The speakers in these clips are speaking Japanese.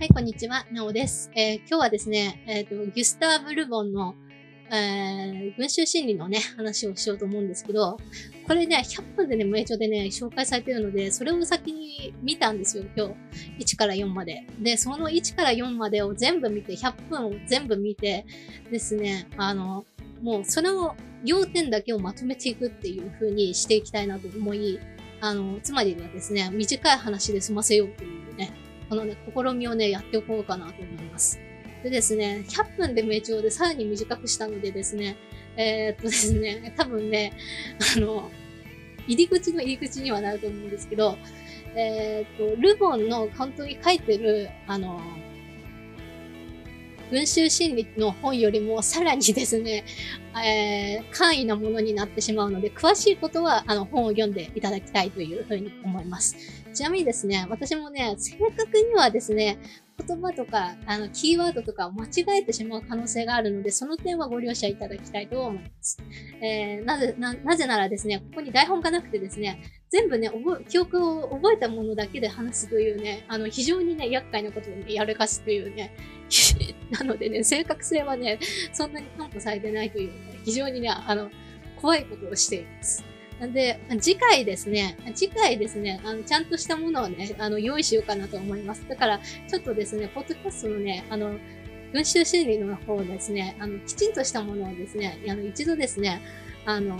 はい、こんにちは。なおです。えー、今日はですね、えっ、ー、と、ギュスターブ・ルボンの、えー、群衆心理のね、話をしようと思うんですけど、これね、100分でね、名著でね、紹介されてるので、それを先に見たんですよ、今日。1から4まで。で、その1から4までを全部見て、100分を全部見てですね、あの、もうそれを、要点だけをまとめていくっていう風にしていきたいなと思い、あの、つまりはですね、短い話で済ませようというね、このね、試みをね、やっておこうかなと思います。でですね、100分で名帳でさらに短くしたのでですね、えー、っとですね、多分ね、あの、入り口の入り口にはなると思うんですけど、えー、っと、ルボンの本当に書いてる、あの、群衆心理の本よりもさらにですね、えー、簡易なものになってしまうので、詳しいことはあの本を読んでいただきたいというふうに思います。ちなみにですね、私もね、正確にはですね、言葉とか、あの、キーワードとかを間違えてしまう可能性があるので、その点はご了承いただきたいと思います。えー、なぜ、な、なぜならですね、ここに台本がなくてですね、全部ね、覚記憶を覚えたものだけで話すというね、あの、非常にね、厄介なことをね、やるかすというね、なのでね、正確性はね、そんなに担保されてないという、ね、非常にね、あの、怖いことをしています。で、次回ですね、次回ですね、あの、ちゃんとしたものをね、あの、用意しようかなと思います。だから、ちょっとですね、ポッドキャストのね、あの、群衆心理の方ですね、あの、きちんとしたものをですね、あの、一度ですね、あの、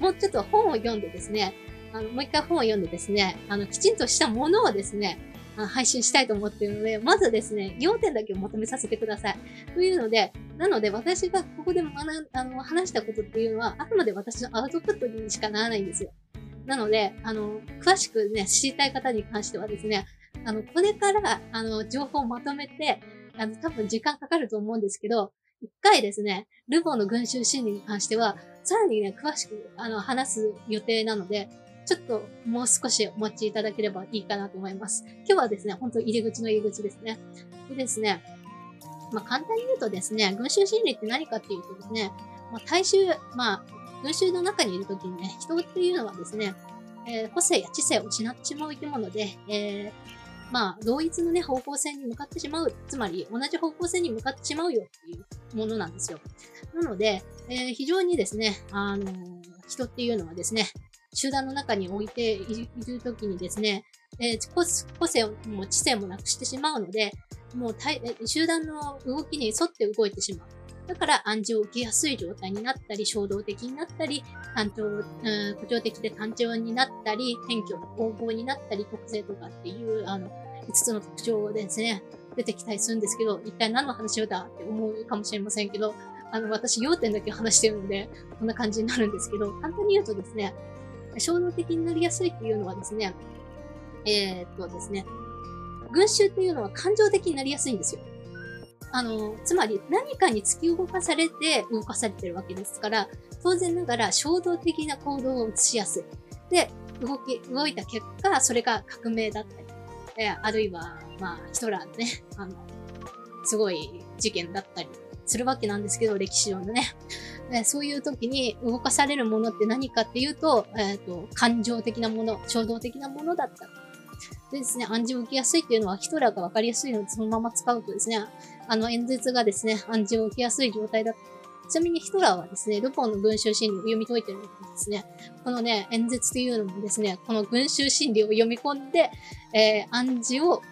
もうちょっと本を読んでですね、あの、もう一回本を読んでですね、あの、きちんとしたものをですね、配信したいと思っているので、まずですね、要点だけをまとめさせてください。というので、なので私がここで学あの話したことっていうのは、あくまで私のアウトプットにしかならないんですよ。なので、あの、詳しくね、知りたい方に関してはですね、あの、これから、あの、情報をまとめて、あの、多分時間かかると思うんですけど、一回ですね、ルボーの群衆心理に関しては、さらにね、詳しく、あの、話す予定なので、ちょっともう少しお待ちいただければいいかなと思います。今日はですね、本当入り口の入り口ですね。でですね、まあ、簡単に言うとですね、群衆心理って何かっていうとですね、まあ、大衆、まあ、群衆の中にいるときにね、人っていうのはですね、えー、個性や知性を失ってしまう生き物で、えー、まあ、同一のね、方向性に向かってしまう。つまり、同じ方向性に向かってしまうよっていうものなんですよ。なので、えー、非常にですね、あの、人っていうのはですね、集団の中に置いているときにですね、えー、個性も知性もなくしてしまうので、もう集団の動きに沿って動いてしまう。だから暗示を受けやすい状態になったり、衝動的になったり、単調、誇張的で単調になったり、謙虚な攻防になったり、特性とかっていう、あの、5つの特徴をですね、出てきたりするんですけど、一体何の話をだって思うかもしれませんけど、あの、私、要点だけ話してるので、こんな感じになるんですけど、簡単に言うとですね、衝動的になりやすいっていうのはですね、えー、っとですね、群衆っていうのは感情的になりやすいんですよ。あの、つまり何かに突き動かされて動かされてるわけですから、当然ながら衝動的な行動を移しやすい。で、動き、動いた結果、それが革命だったり、えあるいは、まあ、ヒトラーのね、あの、すごい事件だったりするわけなんですけど、歴史上のね。えそういう時に動かされるものって何かっていうと、えっ、ー、と、感情的なもの、衝動的なものだったでですね、暗示を受けやすいっていうのはヒトラーがわかりやすいのでそのまま使うとですね、あの演説がですね、暗示を受けやすい状態だった。ちなみにヒトラーはですね、ルポンの群衆心理を読み解いてるんですね。このね、演説というのもですね、この群衆心理を読み込んで、えー、暗示を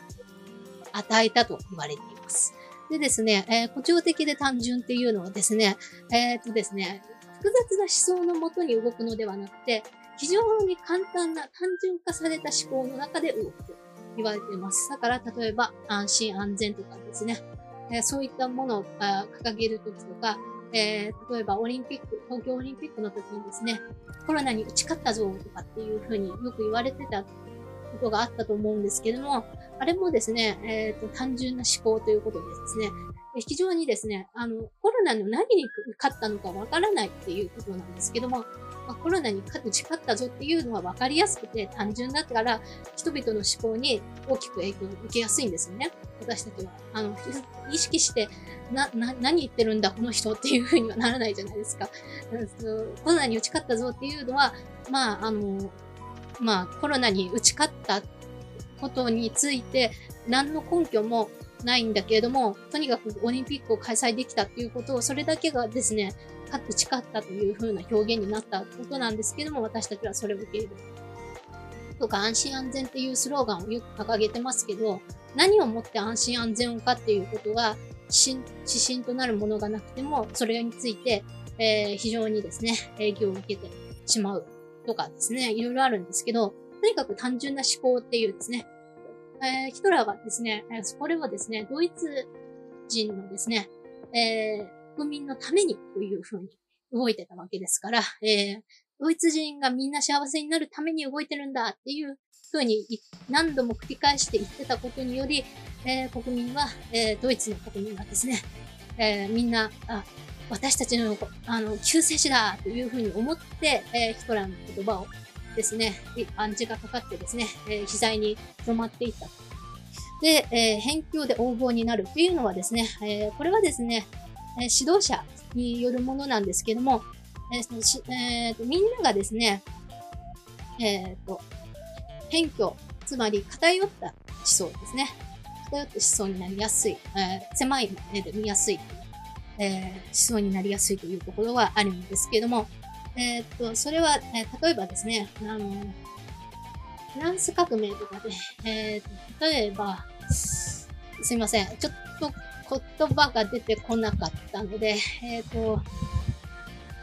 与えたと言われています。でですね、えー、誇張的で単純っていうのはですね、えー、っとですね、複雑な思想のもとに動くのではなくて、非常に簡単な単純化された思考の中で動くと言われています。だから、例えば安心安全とかですね、えー、そういったものを掲げるときとか、えー、例えばオリンピック、東京オリンピックの時にですね、コロナに打ち勝ったぞとかっていうふうによく言われてたことがあったと思うんですけども、あれもですね、えっ、ー、と、単純な思考ということでですね、非常にですね、あの、コロナの何に勝ったのかわからないっていうことなんですけども、まあ、コロナに勝ち勝ったぞっていうのは分かりやすくて単純だったから、人々の思考に大きく影響を受けやすいんですよね。私たちは。あの、意識して、な、な、何言ってるんだ、この人っていうふうにはならないじゃないですか。コロナに打ち勝ったぞっていうのは、まあ、あの、まあ、コロナに打ち勝ったことについて、何の根拠もないんだけれども、とにかくオリンピックを開催できたっていうことを、それだけがですね、かって誓ったという風な表現になったことなんですけども、私たちはそれを受け入れる。とか、安心安全っていうスローガンをよく掲げてますけど、何をもって安心安全かっていうことが、指針となるものがなくても、それについて、えー、非常にですね、影響を受けてしまうとかですね、いろいろあるんですけど、とにかく単純な思考っていうですね、えー、ヒトラーはですね、これはですね、ドイツ人のですね、えー、国民のためにというふうに動いてたわけですから、えー、ドイツ人がみんな幸せになるために動いてるんだっていうふうに何度も繰り返して言ってたことにより、えー、国民は、えー、ドイツの国民がですね、えー、みんな、あ私たちのあの救世主だというふうに思って、えー、ヒトラーの言葉をですね、暗示がかかってですね、えー、膝に止まっていった。で、えー、辺境で応募になるというのはですね、えー、これはですね、え指導者によるものなんですけども、えーえーと、みんながですね、えっ、ー、と、偏境、つまり偏った思想ですね。偏った思想になりやすい、えー、狭い目で見やすい、え、思想になりやすいというところはあるんですけども、えっ、と、それは、えー、例えばですね、あの、フランス革命とかで、えー、例えば、すいません、ちょっと言葉が出てこなかったので、えっ、と、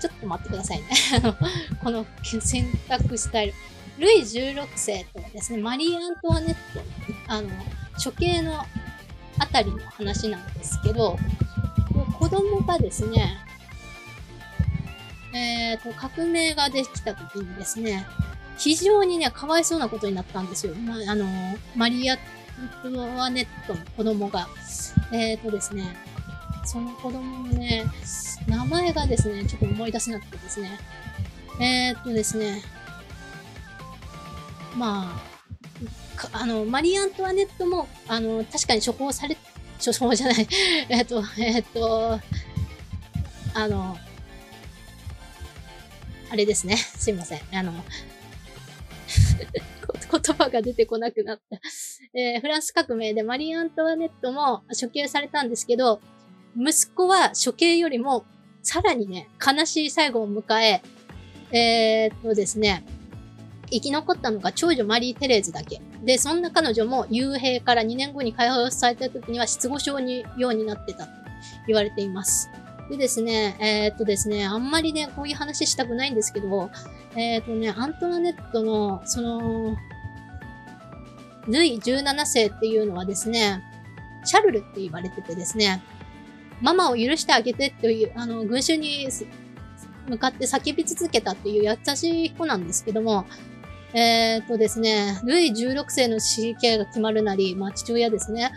ちょっと待ってくださいね。この選択スタイル。ルイ16世とですね、マリー・アントワネット、あの、処刑のあたりの話なんですけど、子供がですね、えっ、ー、と、革命ができた時にですね、非常にね、かわいそうなことになったんですよ。まあ、あの、マリア・アントワネットの子供が。えっ、ー、とですね、その子供のね、名前がですね、ちょっと思い出せなくてですね。えー、っとですね、まあ、あの、マリー・アントワネットも、あの、確かに処方され、処方じゃない、えっと、えっと、あの、あれですね。すいません。あの、言葉が出てこなくなった。えー、フランス革命でマリー・アントワネットも処刑されたんですけど、息子は処刑よりもさらにね、悲しい最後を迎え、えー、っとですね、生き残ったのが長女マリー・テレーズだけ。で、そんな彼女も幽閉から2年後に解放された時には失語症にようになってたと言われています。でですね、えー、っとですね、あんまりね、こういう話したくないんですけど、えー、っとね、アントナネットの、その、ルイ17世っていうのはですね、シャルルって言われててですね、ママを許してあげてという、あの、群衆に向かって叫び続けたっていう優しい子なんですけども、えー、っとですね、ルイ16世の死刑が決まるなり、まあ父親ですね、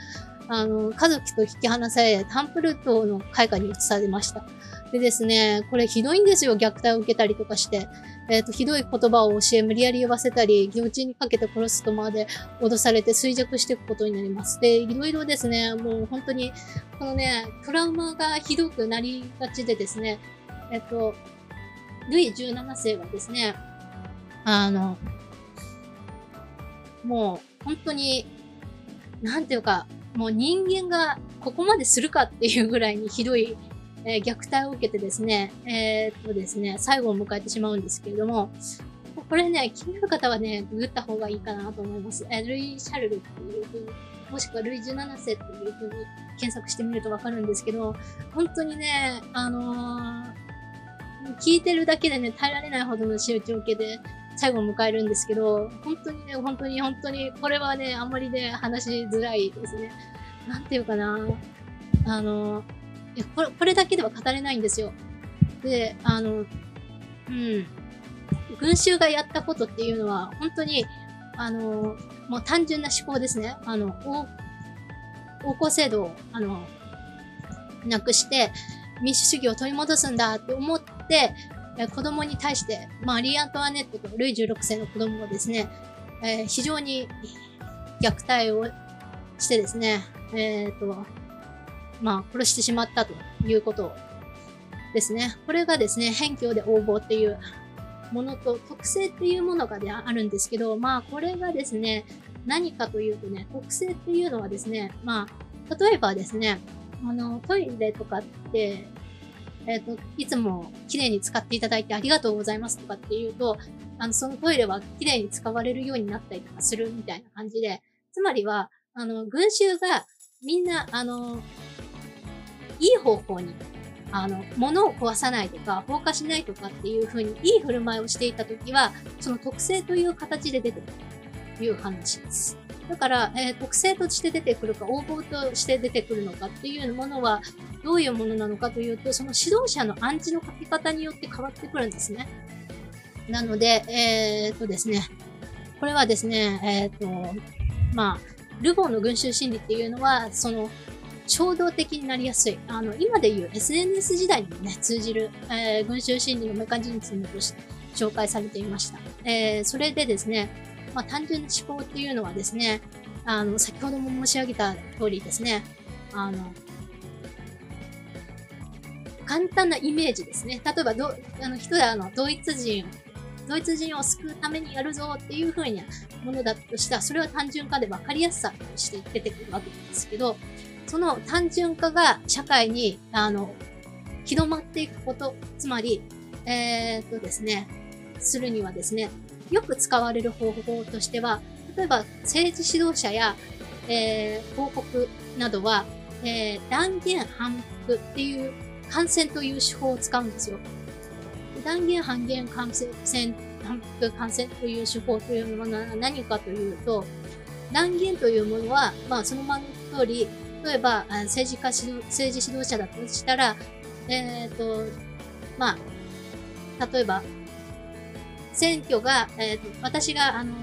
あの、家族と引き離され、タンプルートの開花に移されました。でですね、これひどいんですよ、虐待を受けたりとかして。えっ、ー、と、ひどい言葉を教え、無理やり言わせたり、ギョチンにかけて殺すとまで脅されて衰弱していくことになります。で、いろいろですね、もう本当に、このね、トラウマがひどくなりがちでですね、えっ、ー、と、ルイ17世はですね、あの、もう本当に、なんていうか、もう人間がここまでするかっていうぐらいにひどいえー、虐待を受けてですね、えー、っとですね、最後を迎えてしまうんですけれども、これね、気になる方はね、ググった方がいいかなと思います。えー、ルイ・シャルルっていう風に、もしくはルイ17世っていう風に検索してみるとわかるんですけど、本当にね、あのー、聞いてるだけでね、耐えられないほどの仕打ちを受けて、最後を迎えるんですけど、本当にね、本当に本当に、これはね、あんまりね、話しづらいですね。なんていうかな、あの、いやこれ、これだけでは語れないんですよ。で、あの、うん。群衆がやったことっていうのは、本当に、あの、もう単純な思考ですね。あの、王校制度を、あの、なくして、民主主義を取り戻すんだって思って、子供に対して、まあ、リー・アントワネットとルイ16世の子供をですね、えー、非常に虐待をしてですね、えっ、ー、と、まあ、殺してしまったということですね。これがですね、辺境で応募っていうものと特性っていうものが、ね、あるんですけど、まあ、これがですね、何かというとね、特性っていうのはですね、まあ、例えばですね、あの、トイレとかって、えっ、ー、と、いつも綺麗に使っていただいてありがとうございますとかっていうと、あの、そのトイレは綺麗に使われるようになったりとかするみたいな感じで、つまりは、あの、群衆がみんな、あの、いい方向に、あの、物を壊さないとか、放火しないとかっていう風にいい振る舞いをしていたときは、その特性という形で出てくるという話です。だから、えー、特性として出てくるか、応募として出てくるのかっていうものは、どういうものなのかというと、その指導者の暗示の書き方によって変わってくるんですね。なので、えー、っとですね、これはですね、えー、っと、まあ、ルボーの群衆心理っていうのは、その、衝動的になりやすい。あの、今で言う SNS 時代にもね、通じる、えー、群衆心理のメカニズムとして紹介されていました。えー、それでですね、まあ、単純な思考っていうのはですね、あの、先ほども申し上げた通りですね、あの、簡単なイメージですね。例えば、どあの人らのドイツ人、ドイツ人を救うためにやるぞっていう風なものだとしたら、それは単純化で分かりやすさとして出てくるわけなんですけど、その単純化が社会に、あの、広まっていくこと、つまり、えー、っとですね、するにはですね、よく使われる方法としては、例えば政治指導者や、えー、広告などは、えー、断言反復っていう感染という手法を使うんですよ。断言反言感染、反復感染という手法というものは何かというと、断言というものは、まあそのままの通り、例えば政治家指導、政治指導者だとしたら、えっ、ー、と、まあ、例えば選挙が、えー、私が、あの、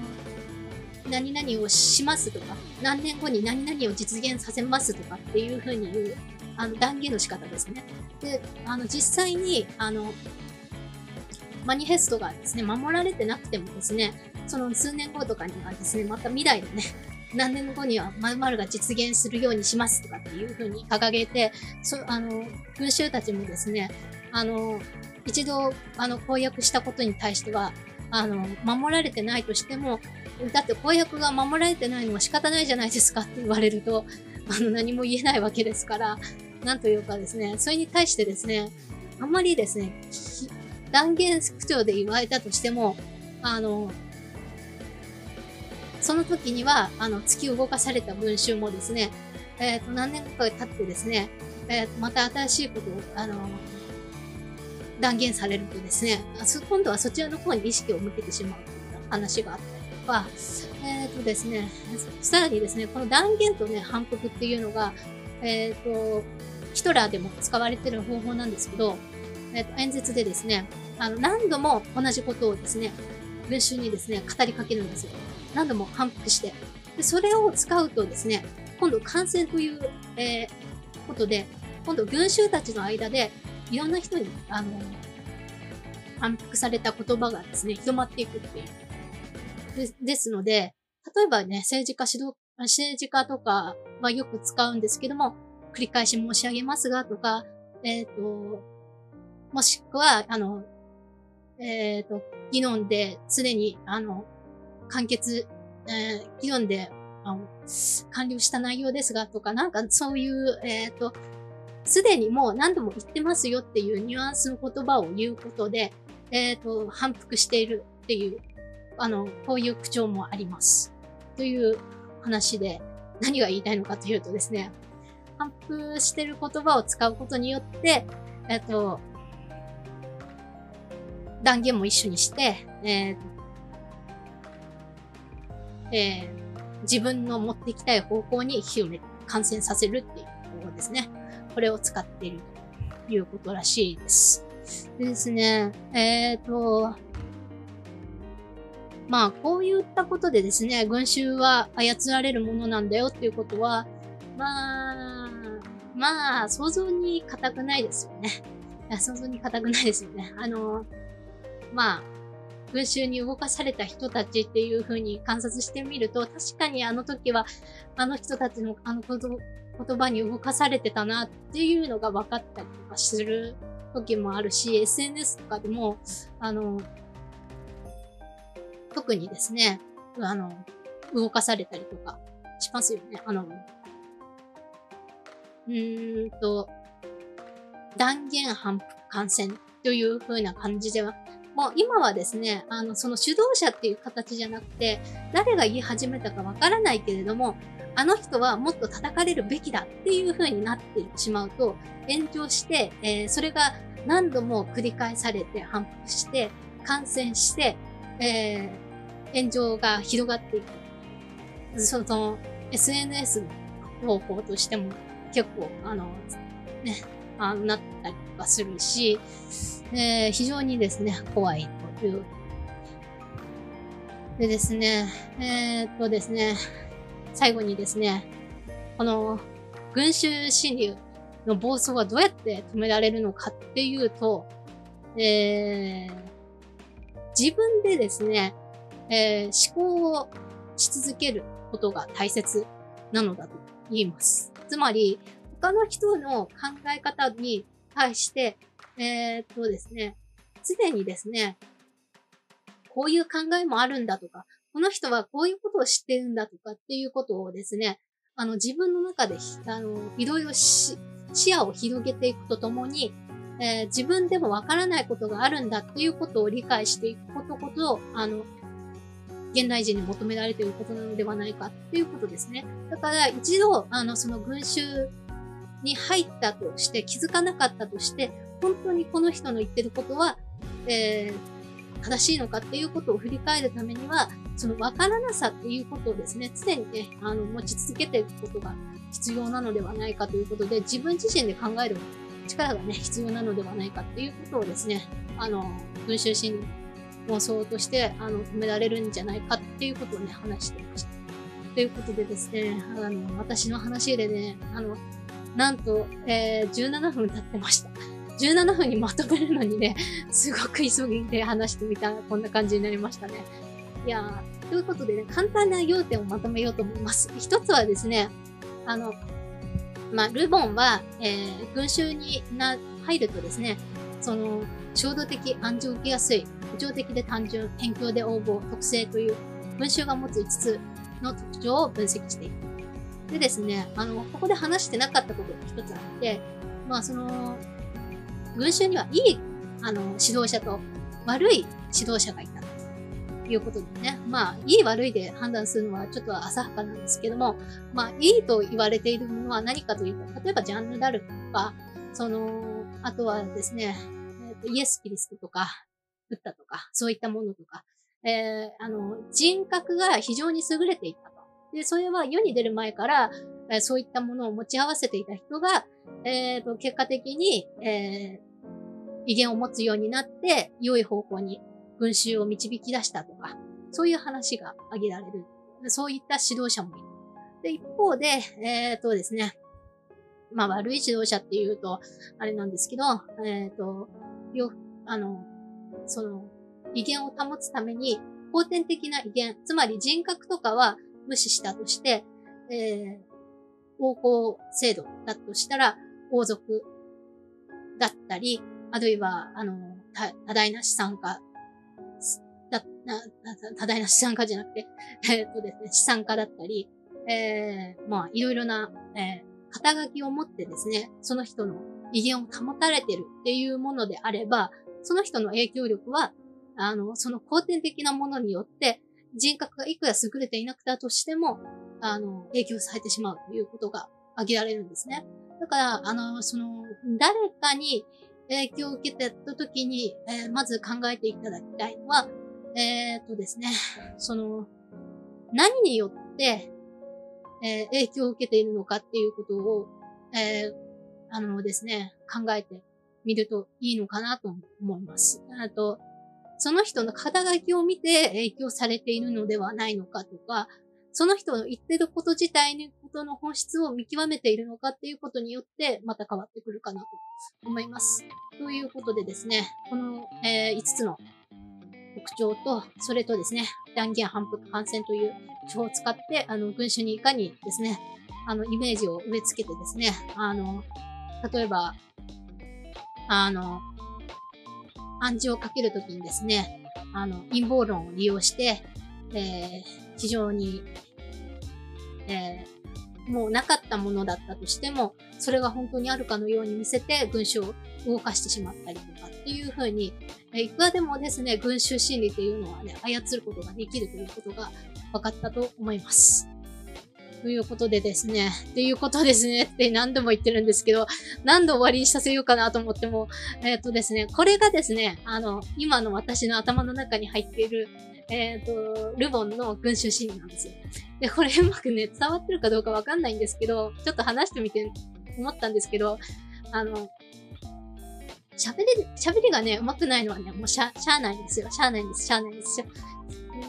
何々をしますとか、何年後に何々を実現させますとかっていうふうに言う、あの、断言の仕方ですね。で、あの、実際に、あの、マニフェストがですね、守られてなくてもですね、その数年後とかにはですね、また未来のね、何年後には〇〇が実現するようにしますとかっていうふうに掲げて、そあの、群衆たちもですね、あの、一度、あの、公約したことに対しては、あの、守られてないとしても、だって公約が守られてないのは仕方ないじゃないですかって言われると、あの、何も言えないわけですから、なんというかですね、それに対してですね、あんまりですね、断言口調で言われたとしても、あの、その時には、あの、突き動かされた文集もですね、えっ、ー、と、何年か経ってですね、えー、また新しいことを、あの、断言されるとですね、今度はそちらの方に意識を向けてしまうという話があったりとか、えっ、ー、とですね、さらにですね、この断言とね、反復っていうのが、えっ、ー、と、ヒトラーでも使われてる方法なんですけど、えっ、ー、と、演説でですね、あの、何度も同じことをですね、群衆にですね、語りかけるんですよ。何度も反復して。で、それを使うとですね、今度感染という、えー、ことで、今度群衆たちの間でいろんな人に、あの、反復された言葉がですね、広まっていくっていう。でですので、例えばね、政治家指導、政治家とかはよく使うんですけども、繰り返し申し上げますが、とか、えっ、ー、と、もしくは、あの、えっ、ー、と、議論で常に、あの、完結、えー、議論で、あの、完了した内容ですが、とか、なんかそういう、えっ、ー、と、すでにもう何度も言ってますよっていうニュアンスの言葉を言うことで、えっ、ー、と、反復しているっていう、あの、こういう口調もあります。という話で、何が言いたいのかというとですね、反復してる言葉を使うことによって、えっ、ー、と、断言も一緒にして、えーえー、自分の持ってきたい方向に広め、感染させるっていうところですね。これを使っているということらしいです。でですね、えっ、ー、と、まあ、こういったことでですね、群衆は操られるものなんだよっていうことは、まあ、まあ、想像に難くないですよね。想像に難くないですよね。あの、まあ、群衆に動かされた人たちっていう風に観察してみると、確かにあの時は、あの人たちのあの言葉に動かされてたなっていうのが分かったりとかする時もあるし、SNS とかでも、あの、特にですね、あの、動かされたりとかしますよね。あの、うーんと、断言反復感染という風な感じでは、もう今はですね、あの、その主導者っていう形じゃなくて、誰が言い始めたかわからないけれども、あの人はもっと叩かれるべきだっていう風になってしまうと、炎上して、えー、それが何度も繰り返されて反復して、感染して、えー、炎上が広がっていく。その、SNS の方法としても結構、あの、ね、あなったりとかするし、えー、非常にですね、怖いという。でですね、えー、っとですね、最後にですね、この群衆侵入の暴走はどうやって止められるのかっていうと、えー、自分でですね、えー、思考をし続けることが大切なのだと言います。つまり、他の人の考え方に対して、えー、っとですね、常にですね、こういう考えもあるんだとか、この人はこういうことを知ってるんだとかっていうことをですね、あの自分の中で、あの、いろいろ視野を広げていくとともに、えー、自分でもわからないことがあるんだっていうことを理解していくことこそ、あの、現代人に求められていることなのではないかっていうことですね。だから一度、あの、その群衆に入ったとして気づかなかったとして、本当にこの人の言ってることは、えー、正しいのかっていうことを振り返るためには、その分からなさっていうことをですね、常にね、あの、持ち続けていくことが必要なのではないかということで、自分自身で考える力がね、必要なのではないかっていうことをですね、あの、群衆心理妄想として、あの、止められるんじゃないかっていうことをね、話していました。ということでですね、あの、私の話でね、あの、なんと、えー、17分経ってました。17分にまとめるのにね、すごく急ぎで話してみたら、こんな感じになりましたね。いやー、ということでね、簡単な要点をまとめようと思います。一つはですね、あの、まあ、ルボンは、えー、群衆にな、入るとですね、その、衝動的、暗示を受けやすい、補助的で単純、辺境で応募、特性という群衆が持つ5つの特徴を分析していく。でですね、あの、ここで話してなかったことが一つあって、まあ、その、群衆にはいい、あの、指導者と悪い指導者がいた。ということでね。まあ、いい悪いで判断するのはちょっと浅はかなんですけども、まあ、いいと言われているものは何かというと、例えばジャンヌ・ダルクとか、その、あとはですね、えーと、イエス・キリストとか、ブッダとか、そういったものとか、えー、あの、人格が非常に優れていた。で、それは世に出る前から、え、そういったものを持ち合わせていた人が、えー、と、結果的に、えー、威厳を持つようになって、良い方向に群衆を導き出したとか、そういう話が挙げられる。そういった指導者もいる。で、一方で、えっ、ー、とですね、まあ悪い指導者っていうと、あれなんですけど、えっ、ー、と、よ、あの、その、威厳を保つために、後天的な威厳、つまり人格とかは無視したとして、えー、王侯制度だとしたら、王族だったり、あるいは、あの、多大な資産家だ、な、多大な資産家じゃなくて、え、っとですね、資産家だったり、えー、まあ、いろいろな、えー、肩書きを持ってですね、その人の威厳を保たれてるっていうものであれば、その人の影響力は、あの、その後天的なものによって、人格がいくら優れていなくたとしても、あの、影響されてしまうということが挙げられるんですね。だから、あの、その、誰かに影響を受けてた時に、えー、まず考えていただきたいのは、えー、っとですね、その、何によって、えー、影響を受けているのかっていうことを、えー、あのですね、考えてみるといいのかなと思います。あと、その人の肩書きを見て影響されているのではないのかとか、その人の言ってること自体のことの本質を見極めているのかっていうことによってまた変わってくるかなと思います。ということでですね、この、えー、5つの特徴と、それとですね、断言反復感染という手法を使って、あの、群衆にいかにですね、あの、イメージを植え付けてですね、あの、例えば、あの、暗示をかけるときにですね、あの、陰謀論を利用して、えー、非常に、えもうなかったものだったとしても、それが本当にあるかのように見せて群衆を動かしてしまったりとかっていうふうに、いくらでもですね、群衆心理っていうのはね、操ることができるということが分かったと思います。ということでですね、っていうことですねって何度も言ってるんですけど、何度終わりにさせようかなと思っても、えっ、ー、とですね、これがですね、あの、今の私の頭の中に入っている、えっ、ー、と、ルボンの群衆心理なんですよ。で、これうまくね、伝わってるかどうかわかんないんですけど、ちょっと話してみて思ったんですけど、あの、喋り、喋りがね、上手くないのはね、もうしゃ、しゃあないんですよ。しゃあないんです、しゃあないんですよ。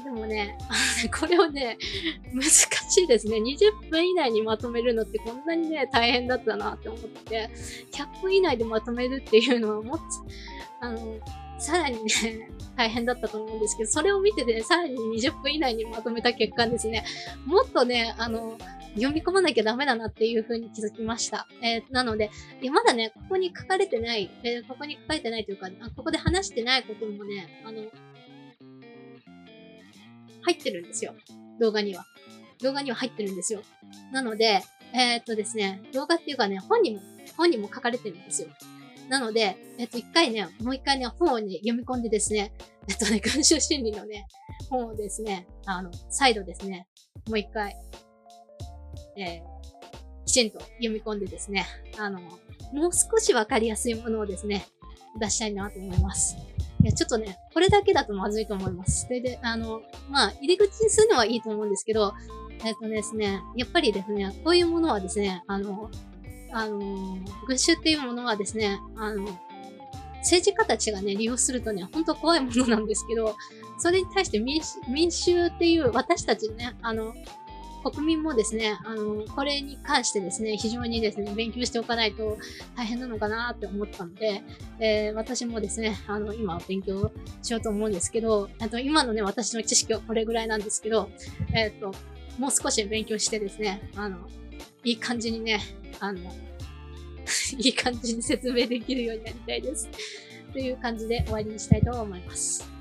でもね、これをね、難しいですね。20分以内にまとめるのってこんなにね、大変だったなって思って、100分以内でまとめるっていうのはもっと、あの、さらにね、大変だったと思うんですけど、それを見てて、ね、さらに20分以内にまとめた結果ですね、もっとね、あの、読み込まなきゃダメだなっていう風に気づきました。えー、なので、まだね、ここに書かれてない、えー、ここに書かれてないというか、ここで話してないこともね、あの、入ってるんですよ。動画には。動画には入ってるんですよ。なので、えー、っとですね、動画っていうかね、本にも、本にも書かれてるんですよ。なので、えっと、一回ね、もう一回ね、本をね、読み込んでですね、えっとね、群衆心理のね、本をですね、あの、再度ですね、もう一回、えー、きちんと読み込んでですね、あの、もう少しわかりやすいものをですね、出したいなと思います。いや、ちょっとね、これだけだとまずいと思います。それで、あの、まあ、入り口にするのはいいと思うんですけど、えっとですね、やっぱりですね、こういうものはですね、あの、あの、群衆っていうものはですね、あの、政治家たちがね、利用するとね、本当怖いものなんですけど、それに対して民民衆っていう私たちね、あの、国民もですね、あの、これに関してですね、非常にですね、勉強しておかないと大変なのかなって思ったので、えー、私もですね、あの、今勉強しようと思うんですけど、あと今のね、私の知識はこれぐらいなんですけど、えっ、ー、と、もう少し勉強してですね、あの、いい感じにね、あの、いい感じに説明できるようになりたいです。という感じで終わりにしたいと思います。